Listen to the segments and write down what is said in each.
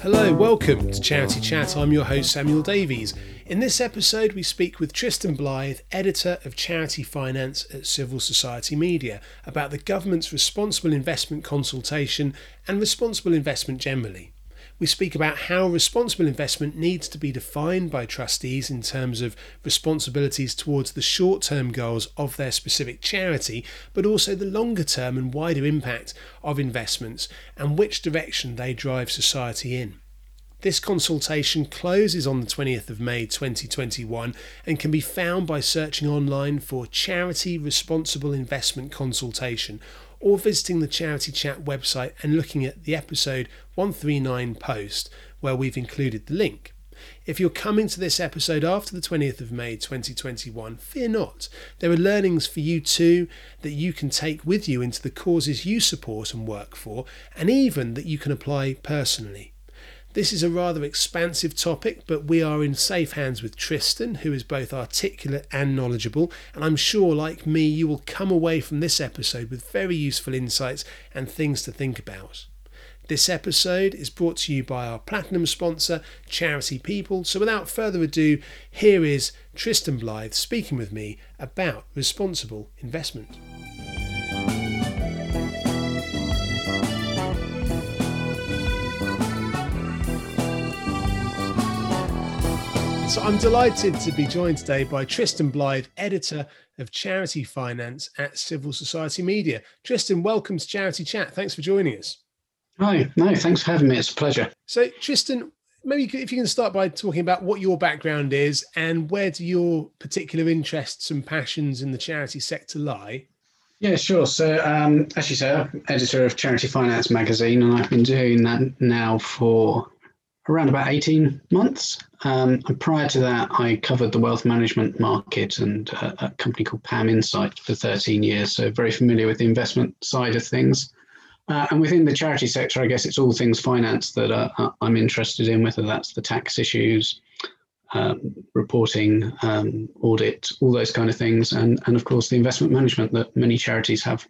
Hello, welcome to Charity Chat. I'm your host, Samuel Davies. In this episode, we speak with Tristan Blythe, editor of Charity Finance at Civil Society Media, about the government's responsible investment consultation and responsible investment generally. We speak about how responsible investment needs to be defined by trustees in terms of responsibilities towards the short term goals of their specific charity, but also the longer term and wider impact of investments and which direction they drive society in. This consultation closes on the 20th of May 2021 and can be found by searching online for Charity Responsible Investment Consultation or visiting the Charity Chat website and looking at the episode 139 post where we've included the link. If you're coming to this episode after the 20th of May 2021, fear not. There are learnings for you too that you can take with you into the causes you support and work for, and even that you can apply personally. This is a rather expansive topic, but we are in safe hands with Tristan, who is both articulate and knowledgeable, and I'm sure, like me, you will come away from this episode with very useful insights and things to think about. This episode is brought to you by our platinum sponsor, Charity People. So, without further ado, here is Tristan Blythe speaking with me about responsible investment. So I'm delighted to be joined today by Tristan Blythe, editor of Charity Finance at Civil Society Media. Tristan, welcome to Charity Chat. Thanks for joining us. Hi, no, thanks for having me. It's a pleasure. So, Tristan, maybe if you can start by talking about what your background is and where do your particular interests and passions in the charity sector lie? Yeah, sure. So, um, as you say, I'm editor of Charity Finance magazine, and I've been doing that now for around about 18 months. Um, and prior to that, I covered the wealth management market and uh, a company called PAM Insight for 13 years. So, very familiar with the investment side of things. Uh, and within the charity sector, I guess it's all things finance that uh, I'm interested in, whether that's the tax issues, um, reporting, um, audit, all those kind of things, and, and of course the investment management that many charities have.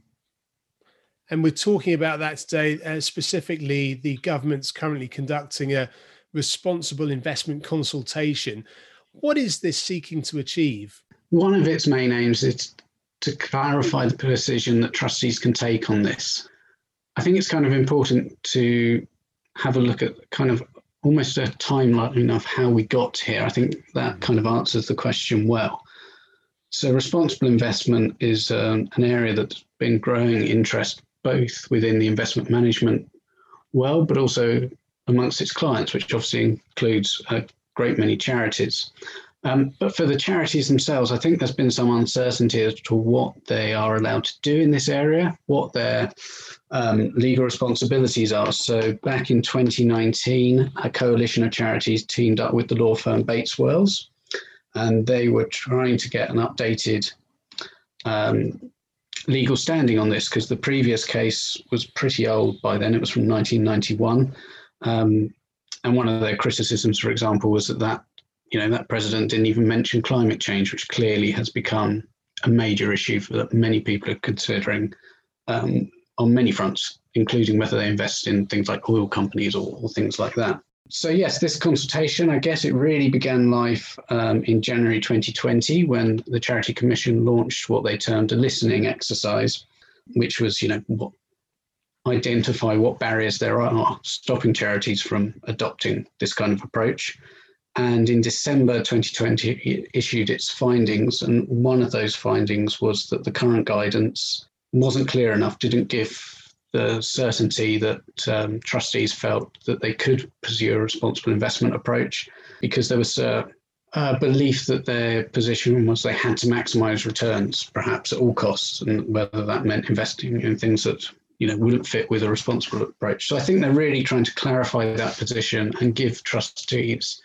And we're talking about that today. Uh, specifically, the government's currently conducting a responsible investment consultation. What is this seeking to achieve? One of its main aims is to clarify the position that trustees can take on this. I think it's kind of important to have a look at kind of almost a timeline of how we got here. I think that kind of answers the question well. So, responsible investment is um, an area that's been growing interest both within the investment management world, but also amongst its clients, which obviously includes a great many charities. Um, but for the charities themselves, I think there's been some uncertainty as to what they are allowed to do in this area, what their um, legal responsibilities are. So back in 2019, a coalition of charities teamed up with the law firm Bates Wells, and they were trying to get an updated um, legal standing on this because the previous case was pretty old by then. It was from 1991. Um, and one of their criticisms, for example, was that that, you know, that precedent didn't even mention climate change, which clearly has become a major issue that many people are considering um, on many fronts, including whether they invest in things like oil companies or, or things like that so yes, this consultation, I guess it really began life um, in January 2020 when the Charity Commission launched what they termed a listening exercise, which was, you know, what, identify what barriers there are stopping charities from adopting this kind of approach. And in December 2020, it issued its findings. And one of those findings was that the current guidance wasn't clear enough, didn't give the certainty that um, trustees felt that they could pursue a responsible investment approach because there was a, a, belief that their position was they had to maximize returns, perhaps at all costs, and whether that meant investing in things that you know wouldn't fit with a responsible approach. So I think they're really trying to clarify that position and give trustees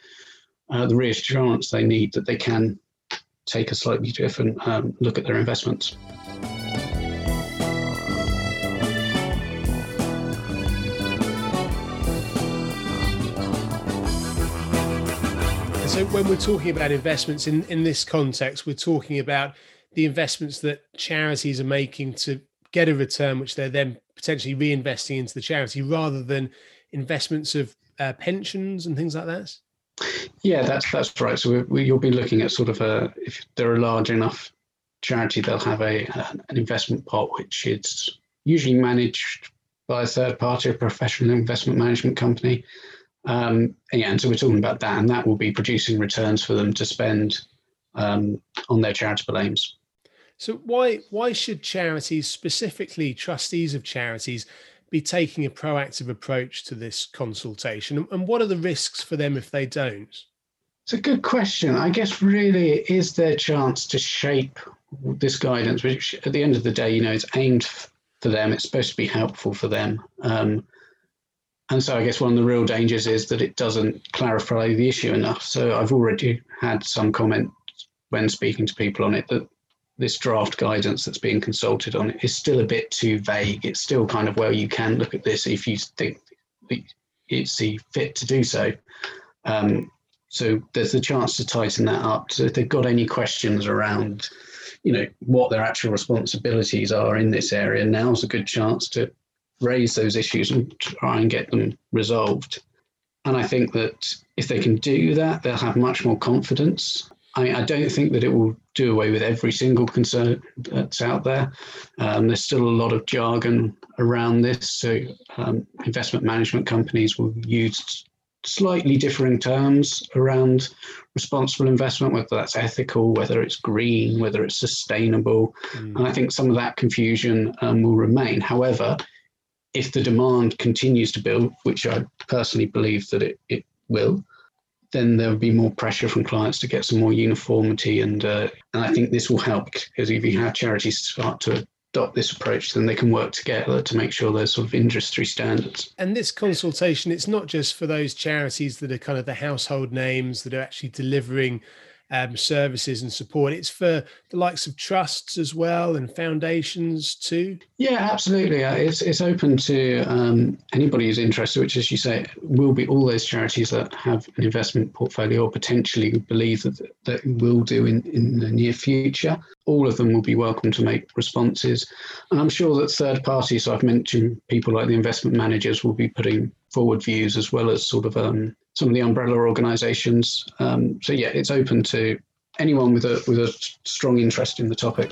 uh, the reassurance they need that they can take a slightly different um, look at their investments. So when we're talking about investments in, in this context, we're talking about the investments that charities are making to get a return, which they're then potentially reinvesting into the charity rather than investments of uh, pensions and things like that? Yeah, that's that's right. So we, we, you'll be looking at sort of a if they're a large enough charity, they'll have a an investment pot which is usually managed by a third party, a professional investment management company. Um, and yeah, and so we're talking about that, and that will be producing returns for them to spend um, on their charitable aims. So why why should charities, specifically trustees of charities, be taking a proactive approach to this consultation? And what are the risks for them if they don't? It's a good question. I guess really is their chance to shape this guidance, which at the end of the day, you know, it's aimed for them. It's supposed to be helpful for them. Um, and so I guess one of the real dangers is that it doesn't clarify the issue enough. So I've already had some comment when speaking to people on it that this draft guidance that's being consulted on is still a bit too vague. It's still kind of well, you can look at this if you think it's fit to do so. Um, so there's the chance to tighten that up. So if they've got any questions around, you know, what their actual responsibilities are in this area, now's a good chance to raise those issues and try and get them resolved. And I think that if they can do that, they'll have much more confidence I, I, don't think that it will do away with every single concern that's out there. Um, there's still a lot of jargon around this. So, um, investment management companies will use slightly differing terms around responsible investment, whether that's ethical, whether it's green, whether it's sustainable. Mm. And I think some of that confusion um, will remain. However, if the demand continues to build, which I personally believe that it, it will, then there will be more pressure from clients to get some more uniformity. And uh, and I think this will help because if you have charities start to adopt this approach, then they can work together to make sure there's sort of industry standards. And this consultation, it's not just for those charities that are kind of the household names that are actually delivering um, services and support. It's for the likes of trusts as well and foundations too. Yeah, absolutely. Uh, it's it's open to um, anybody who's interested, which, as you say, will be all those charities that have an investment portfolio or potentially believe that that will do in in the near future. All of them will be welcome to make responses, and I'm sure that third parties. So I've mentioned people like the investment managers will be putting forward views as well as sort of um, some of the umbrella organisations. Um, so yeah, it's open to anyone with a with a strong interest in the topic.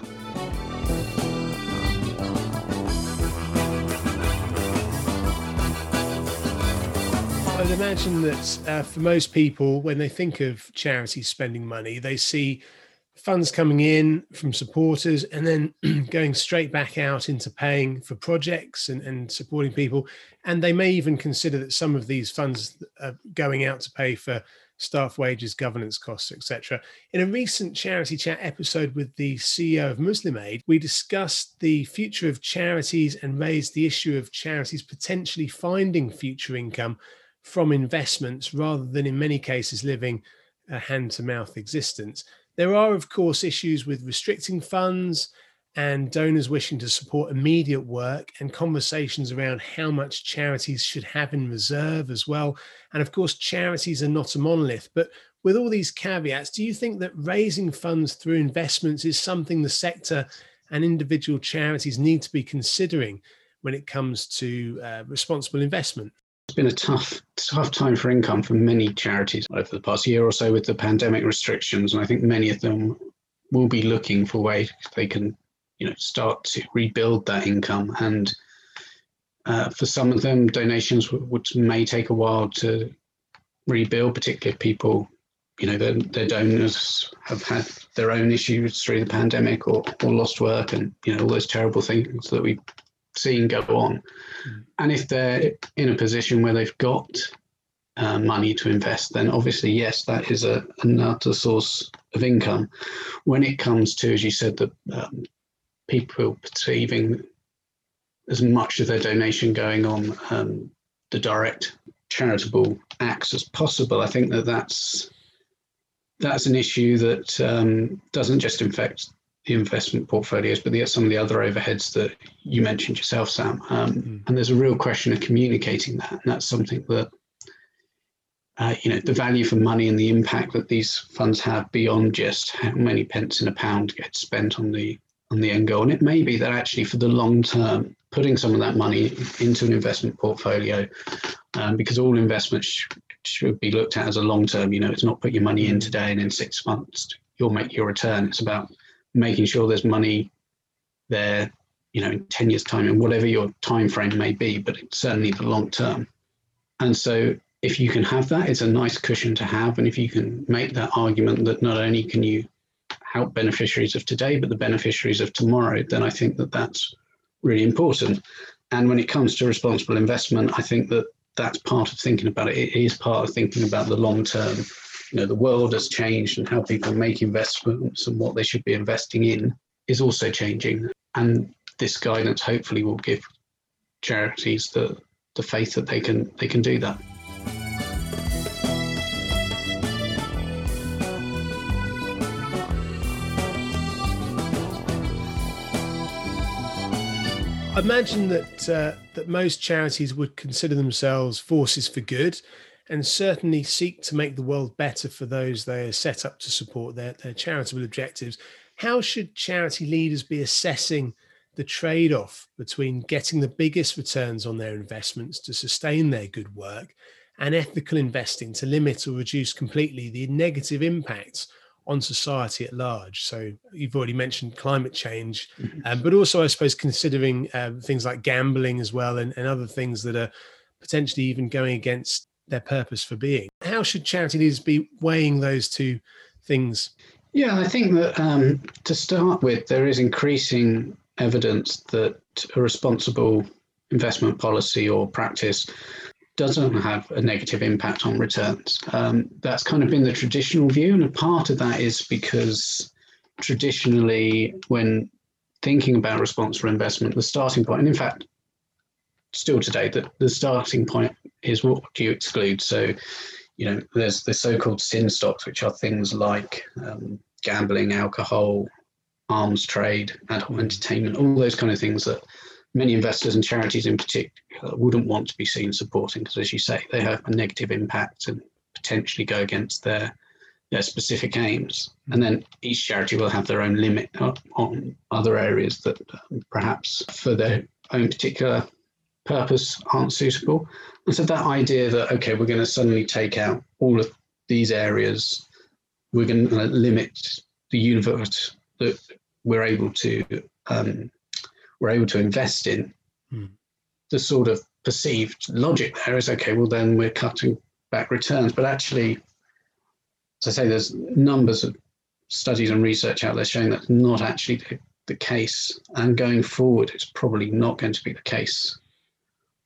I'd imagine that uh, for most people, when they think of charities spending money, they see funds coming in from supporters and then going straight back out into paying for projects and, and supporting people. And they may even consider that some of these funds are going out to pay for staff wages, governance costs, etc. In a recent charity chat episode with the CEO of Muslim Aid, we discussed the future of charities and raised the issue of charities potentially finding future income from investments rather than in many cases living a hand to mouth existence. There are, of course, issues with restricting funds and donors wishing to support immediate work and conversations around how much charities should have in reserve as well. And of course, charities are not a monolith. But with all these caveats, do you think that raising funds through investments is something the sector and individual charities need to be considering when it comes to uh, responsible investment? It's been a tough, tough time for income for many charities over the past year or so with the pandemic restrictions, and I think many of them will be looking for ways they can, you know, start to rebuild that income. And uh, for some of them, donations would, may take a while to rebuild, particularly if people, you know, their, their donors have had their own issues through the pandemic or, or lost work, and you know all those terrible things that we seeing go on. Mm. And if they're in a position where they've got uh, money to invest, then obviously, yes, that is a, another source of income. When it comes to, as you said, the um, people perceiving as much of their donation going on um, the direct charitable acts as possible, I think that that's that's an issue that um, doesn't just affect the investment portfolios, but the, some of the other overheads that you mentioned yourself, Sam. Um, mm. And there's a real question of communicating that, and that's something that uh, you know the value for money and the impact that these funds have beyond just how many pence in a pound get spent on the on the end goal. And it may be that actually for the long term, putting some of that money into an investment portfolio, um, because all investments sh- should be looked at as a long term. You know, it's not put your money in today and in six months you'll make your return. It's about making sure there's money there, you know, in 10 years' time and whatever your time frame may be, but certainly the long term. And so if you can have that, it's a nice cushion to have. And if you can make that argument that not only can you help beneficiaries of today, but the beneficiaries of tomorrow, then I think that that's really important. And when it comes to responsible investment, I think that that's part of thinking about it. It is part of thinking about the long term. You know, the world has changed and how people make investments and what they should be investing in is also changing. And this guidance hopefully will give charities the, the faith that they can they can do that. I imagine that uh, that most charities would consider themselves forces for good, and certainly seek to make the world better for those they are set up to support their, their charitable objectives. How should charity leaders be assessing the trade-off between getting the biggest returns on their investments to sustain their good work, and ethical investing to limit or reduce completely the negative impacts on society at large. So you've already mentioned climate change, mm-hmm. um, but also I suppose considering um, things like gambling as well and, and other things that are potentially even going against their purpose for being. How should charity leaders be weighing those two things? Yeah, I think that um, to start with, there is increasing evidence that a responsible investment policy or practice doesn't have a negative impact on returns. Um, that's kind of been the traditional view, and a part of that is because traditionally, when thinking about responsible investment, the starting point, and in fact, still today, the, the starting point is what do you exclude? So, you know, there's the so-called sin stocks, which are things like um, gambling, alcohol, arms trade, adult entertainment, all those kind of things that many investors and charities in particular wouldn't want to be seen supporting because, as you say, they have a negative impact and potentially go against their their specific aims. And then each charity will have their own limit on other areas that um, perhaps for their own particular purpose aren't suitable. And so that idea that okay, we're going to suddenly take out all of these areas, we're going to limit the universe that we're able to um, we're able to invest in, hmm. the sort of perceived logic there is okay, well, then we're cutting back returns. But actually, as I say, there's numbers of studies and research out there showing that's not actually the, the case. And going forward, it's probably not going to be the case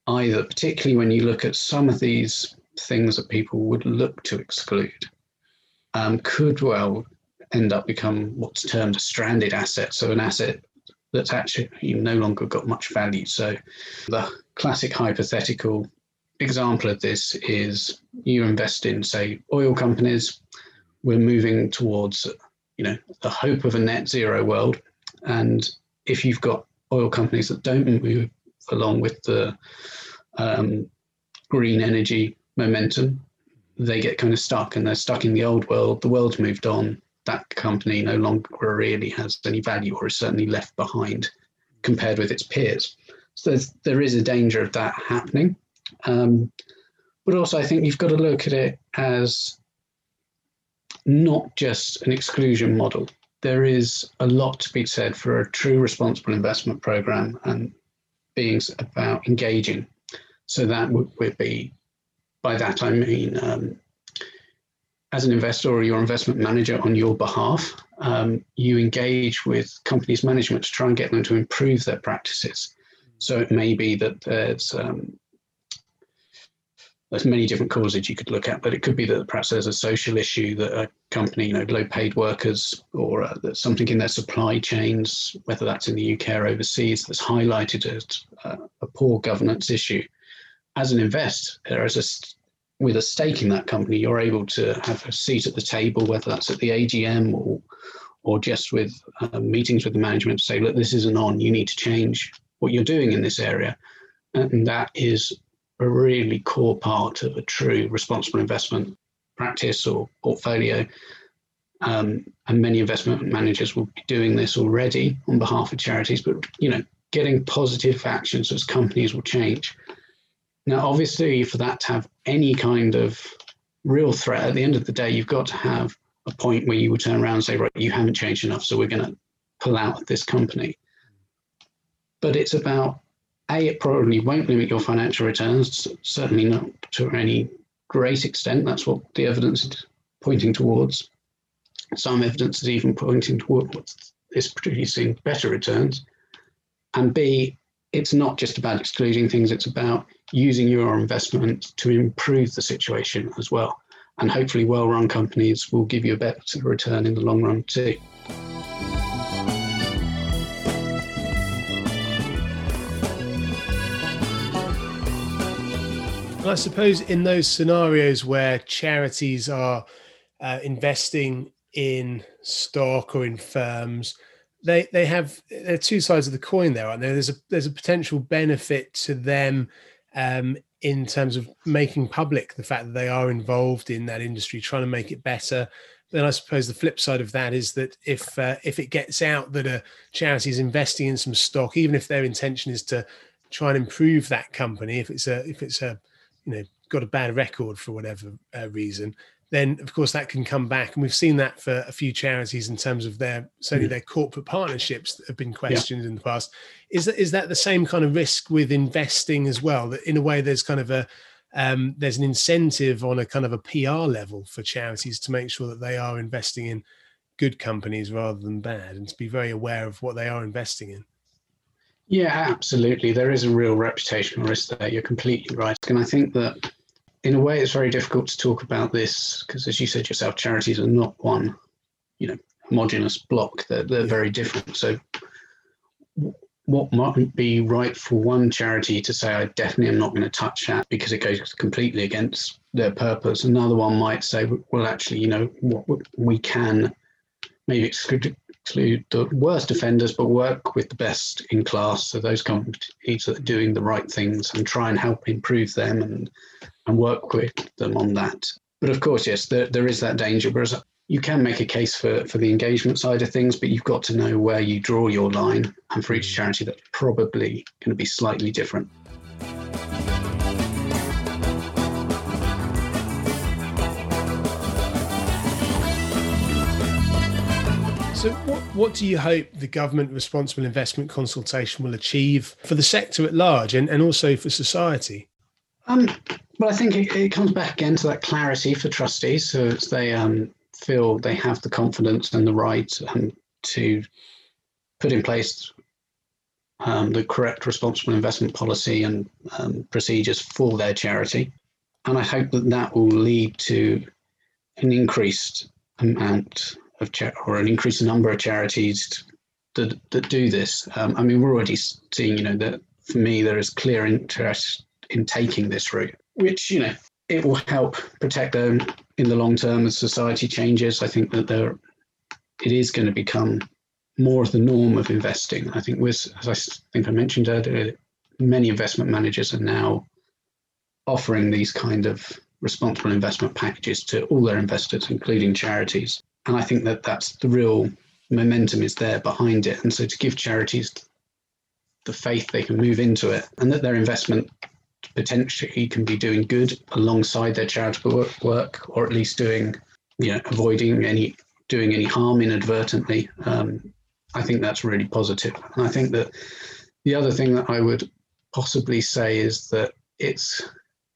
either, particularly when you look at some of these things that people would look to exclude, um, could well end up become what's termed a stranded asset. So an asset that's actually no longer got much value. So the classic hypothetical example of this is you invest in, say, oil companies. We're moving towards, you know, the hope of a net zero world. And if you've got oil companies that don't move along with the um, green energy momentum, they get kind of stuck and they're stuck in the old world. The world's moved on that company no longer really has any value or is certainly left behind compared with its peers. So there is a danger of that happening. Um, but also, I think you've got to look at it as not just an exclusion model. There is a lot to be said for a true responsible investment program and being about engaging. So that would, would be, by that I mean, um, as an investor or your investment manager on your behalf, um, you engage with companies' management to try and get them to improve their practices. So it may be that there's um, there's many different causes you could look at, but it could be that perhaps there's a social issue that a company, you know, low-paid workers, or uh, there's something in their supply chains, whether that's in the UK or overseas, that's highlighted as uh, a poor governance issue. As an investor, as a with a stake in that company, you're able to have a seat at the table, whether that's at the AGM or or just with uh, meetings with the management to say, look, this isn't on. You need to change what you're doing in this area, and that is a really core part of a true responsible investment practice or portfolio. Um, and many investment managers will be doing this already on behalf of charities, but you know, getting positive actions as companies will change. Now, obviously, for that to have any kind of real threat, at the end of the day, you've got to have a point where you will turn around and say, right, you haven't changed enough, so we're going to pull out this company. But it's about a, it probably won't limit your financial returns, certainly not to any great extent. That's what the evidence is pointing towards. Some evidence is even pointing towards this producing better returns. And B, it's not just about excluding things, it's about using your investment to improve the situation as well. And hopefully, well run companies will give you a better return in the long run, too. I suppose in those scenarios where charities are uh, investing in stock or in firms, they they have there are two sides of the coin there, aren't there? There's a there's a potential benefit to them um, in terms of making public the fact that they are involved in that industry, trying to make it better. Then I suppose the flip side of that is that if uh, if it gets out that a charity is investing in some stock, even if their intention is to try and improve that company, if it's a if it's a you know got a bad record for whatever uh, reason, then of course that can come back, and we've seen that for a few charities in terms of their certainly mm. their corporate partnerships that have been questioned yeah. in the past. Is that is that the same kind of risk with investing as well? That in a way there's kind of a um, there's an incentive on a kind of a PR level for charities to make sure that they are investing in good companies rather than bad, and to be very aware of what they are investing in. Yeah, absolutely. There is a real reputational risk there. You're completely right. And I think that in a way it's very difficult to talk about this because as you said yourself, charities are not one, you know, homogenous block. They're they're very different. So what might be right for one charity to say, I definitely am not going to touch that because it goes completely against their purpose. Another one might say, well, actually, you know, what we can maybe exclude exclude the worst offenders, but work with the best in class. So those companies that are doing the right things and try and help improve them and and work with them on that. But of course, yes, there, there is that danger. Whereas you can make a case for, for the engagement side of things, but you've got to know where you draw your line. And for each mm. charity, that's probably going to be slightly different. So, what, what do you hope the government responsible investment consultation will achieve for the sector at large and, and also for society? Um, well, I think it, it, comes back again to that clarity for trustees, so they um, feel they have the confidence and the right um, to put in place um, the correct responsible investment policy and um, procedures for their charity. And I hope that that will lead to an increased amount of cha- or an increased number of charities that, that do this. Um, I mean, we're already seeing, you know, that for me, there is clear interest in taking this route, which, you know, it will help protect them in the long term as society changes. I think that there, it is going to become more of the norm of investing. I think, with, as I think I mentioned earlier, many investment managers are now offering these kind of responsible investment packages to all their investors, including charities. And I think that that's the real momentum is there behind it. And so to give charities the faith they can move into it and that their investment potentially can be doing good alongside their charitable work, or at least doing, you know, avoiding any doing any harm inadvertently. Um, I think that's really positive. And I think that the other thing that I would possibly say is that it's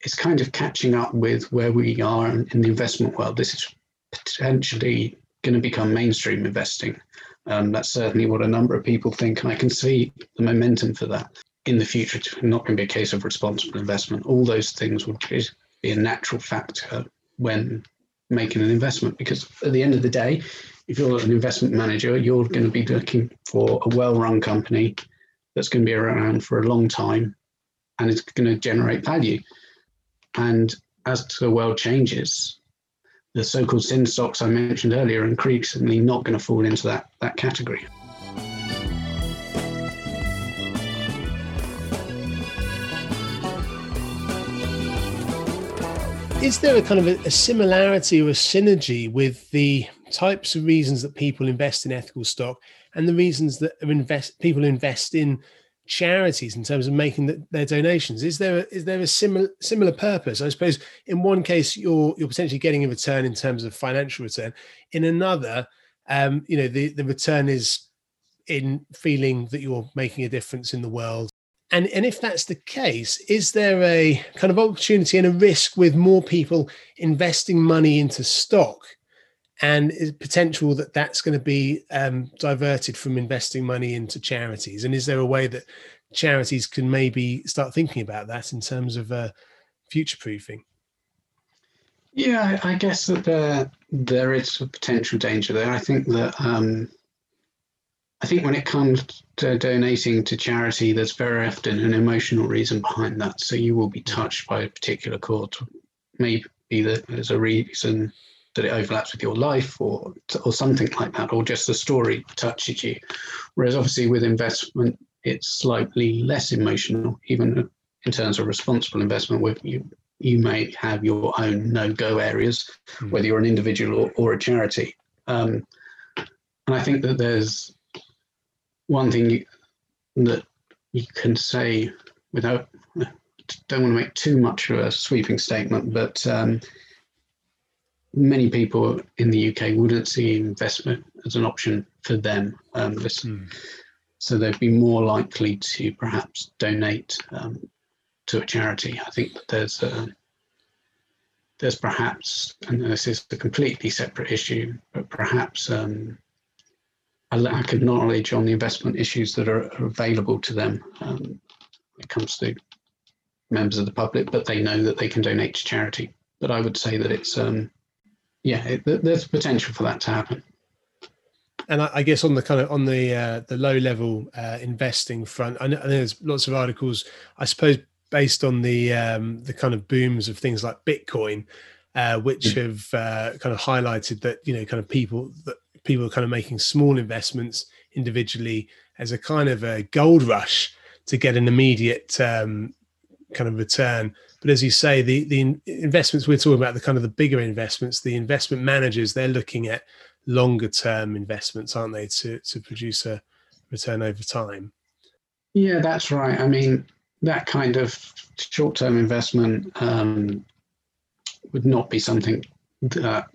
it's kind of catching up with where we are in, in the investment world. This is potentially going to become mainstream investing. Um, that's certainly what a number of people think, and I can see the momentum for that in the future. It's not going to be a case of responsible investment. All those things would be a natural factor when making an investment, because at the end of the day, if you're an investment manager, you're going to be looking for a well-run company that's going to be around for a long time, and it's going to generate value. And as the world changes, the so-called sin stocks I mentioned earlier are increasingly not going to fall into that, that category. Is there a kind of a, a similarity or a synergy with the types of reasons that people invest in ethical stock and the reasons that invest people invest in charities in terms of making the, their donations? Is there a, is there a similar similar purpose? I suppose in one case you're you're potentially getting a return in terms of financial return. In another um you know the the return is in feeling that you're making a difference in the world. And and if that's the case is there a kind of opportunity and a risk with more people investing money into stock and is potential that that's going to be um, diverted from investing money into charities. And is there a way that charities can maybe start thinking about that in terms of uh, future proofing yeah i guess that there there is a potential danger there. I think that um, i think when it comes to donating to charity there's very often an emotional reason behind that. So you will be touched by a particular cause. Maybe there's a reason that it overlaps with your life or or something like that, or just the story touches you. Whereas obviously with investment, it's slightly less emotional, even in terms of responsible investment, where you you may have your own no-go areas, mm. whether you're an individual or, or a charity. Um, and I think that there's one thing you, that you can say without don't want to make too much of a sweeping statement, but um, many people in the UK wouldn't see investment as an option for them. Um, mm. So they'd be more likely to perhaps donate um, to a charity. I think that there's a, there's perhaps, and this is a completely separate issue, but perhaps um, a lack of knowledge on the investment issues that are, are available to them um, when it comes to members of the public, but they know that they can donate to charity. But I would say that it's um, yeah, it, there's potential for that to happen. And I, I, guess on the kind of on the uh, the low level uh, investing front, I know, I know, there's lots of articles. I suppose based on the um, the kind of booms of things like Bitcoin, uh, which mm. have uh, kind of highlighted that you know kind of people that people are kind of making small investments individually as a kind of a gold rush to get an immediate um, kind of return but as you say, the the investments we're talking about, the kind of the bigger investments, the investment managers, they're looking at longer term investments, aren't they, to to produce a return over time? Yeah, that's right. I mean, that kind of short term investment um, would not be something that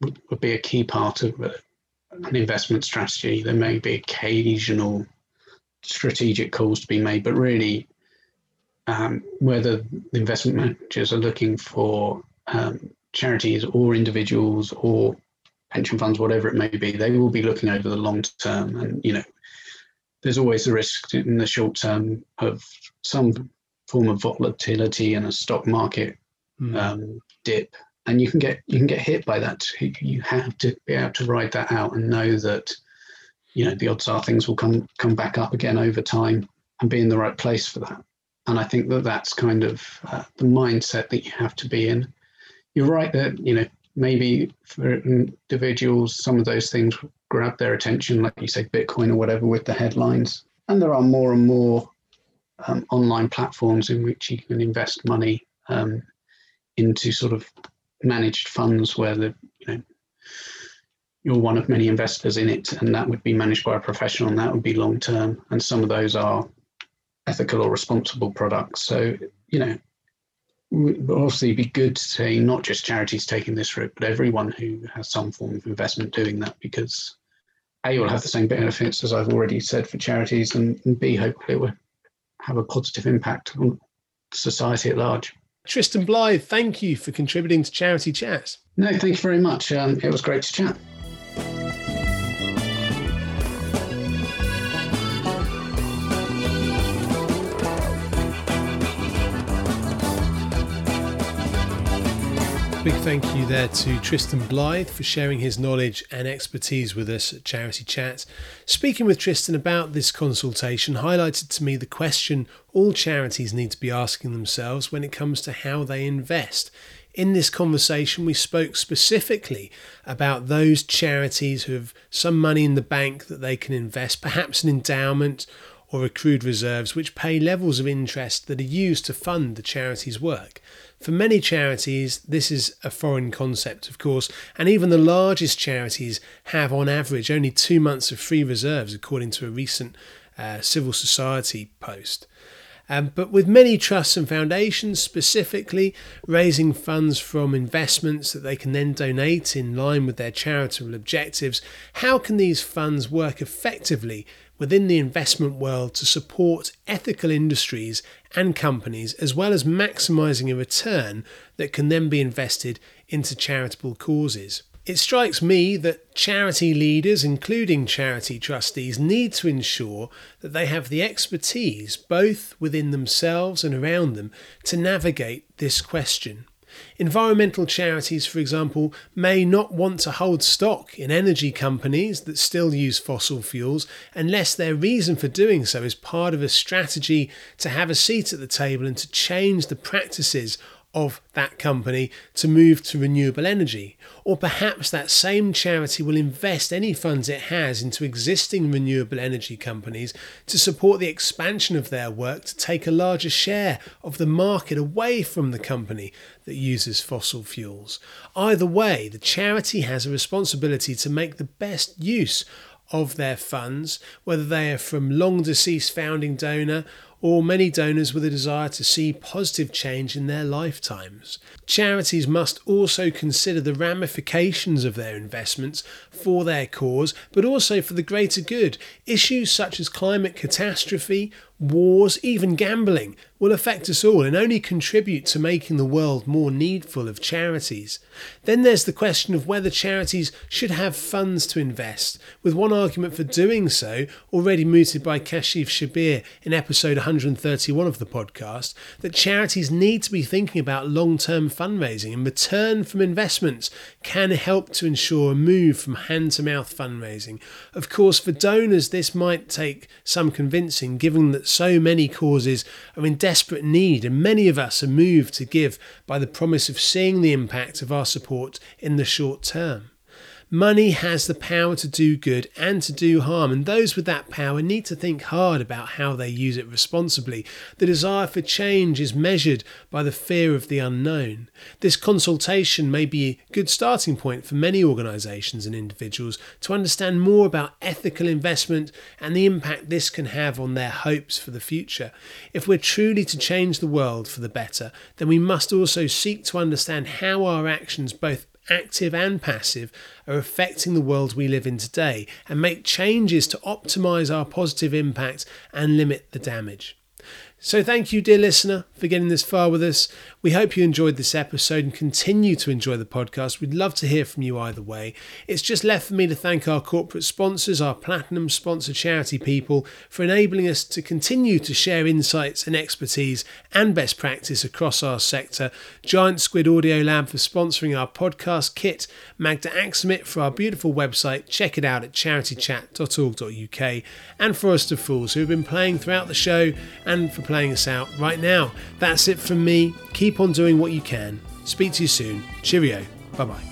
would be a key part of an investment strategy. There may be occasional strategic calls to be made, but really um, whether the investment managers are looking for um, charities or individuals or pension funds, whatever it may be, they will be looking over the long term. And, you know, there's always the risk in the short term of some form of volatility in a stock market mm. um, dip. And you can get you can get hit by that. You have to be able to ride that out and know that, you know, the odds are things will come come back up again over time and be in the right place for that and I think that that's kind of uh, the mindset that you have to be in. You're right that you know maybe for individuals some of those things grab their attention, like you say, Bitcoin or whatever, with the headlines. And there are more and more um, online platforms in which you can invest money um, into sort of managed funds where the you know you're one of many investors in it, and that would be managed by a professional, and that would be long term. And some of those are ethical or responsible products. So, you know, obviously be good to say not just charities taking this route, but everyone who has some form of investment doing that because A will have the same benefits as I've already said for charities, and, and B, hopefully will have a positive impact on society at large. Tristan Blythe, thank you for contributing to Charity Chat. No, thank you very much. Um, it was great to chat. Big thank you there to Tristan Blythe for sharing his knowledge and expertise with us at Charity Chat. Speaking with Tristan about this consultation highlighted to me the question all charities need to be asking themselves when it comes to how they invest. In this conversation, we spoke specifically about those charities who have some money in the bank that they can invest, perhaps an endowment or accrued reserves which pay levels of interest that are used to fund the charity's work. For many charities, this is a foreign concept, of course, and even the largest charities have, on average, only two months of free reserves, according to a recent uh, civil society post. Um, but with many trusts and foundations specifically raising funds from investments that they can then donate in line with their charitable objectives, how can these funds work effectively within the investment world to support ethical industries and companies, as well as maximising a return that can then be invested into charitable causes. It strikes me that charity leaders, including charity trustees, need to ensure that they have the expertise, both within themselves and around them, to navigate this question. Environmental charities, for example, may not want to hold stock in energy companies that still use fossil fuels unless their reason for doing so is part of a strategy to have a seat at the table and to change the practices of that company to move to renewable energy. Or perhaps that same charity will invest any funds it has into existing renewable energy companies to support the expansion of their work to take a larger share of the market away from the company that uses fossil fuels. Either way, the charity has a responsibility to make the best use of their funds, whether they are from long deceased founding donor or many donors with a desire to see positive change in their lifetimes. Charities must also consider the ramifications of their investments for their cause, but also for the greater good. Issues such as climate catastrophe, wars, even gambling will affect us all and only contribute to making the world more needful of charities. Then there's the question of whether charities should have funds to invest, with one argument for doing so already mooted by Kashif Shabir in episode 131 of the podcast that charities need to be thinking about long term fundraising and return from investments can help to ensure a move from hand to mouth fundraising. Of course, for donors, this might take some convincing given that so many causes are in desperate need, and many of us are moved to give by the promise of seeing the impact of our support in the short term. Money has the power to do good and to do harm, and those with that power need to think hard about how they use it responsibly. The desire for change is measured by the fear of the unknown. This consultation may be a good starting point for many organisations and individuals to understand more about ethical investment and the impact this can have on their hopes for the future. If we're truly to change the world for the better, then we must also seek to understand how our actions both active and passive, are affecting the world we live in today and make changes to optimize our positive impact and limit the damage. So, thank you, dear listener, for getting this far with us. We hope you enjoyed this episode and continue to enjoy the podcast. We'd love to hear from you either way. It's just left for me to thank our corporate sponsors, our platinum sponsor charity people, for enabling us to continue to share insights and expertise and best practice across our sector. Giant Squid Audio Lab for sponsoring our podcast kit, Magda Axmit for our beautiful website. Check it out at charitychat.org.uk, and Forest of Fools, who have been playing throughout the show and for playing us out right now. That's it from me. Keep on doing what you can. Speak to you soon. Cheerio. Bye bye.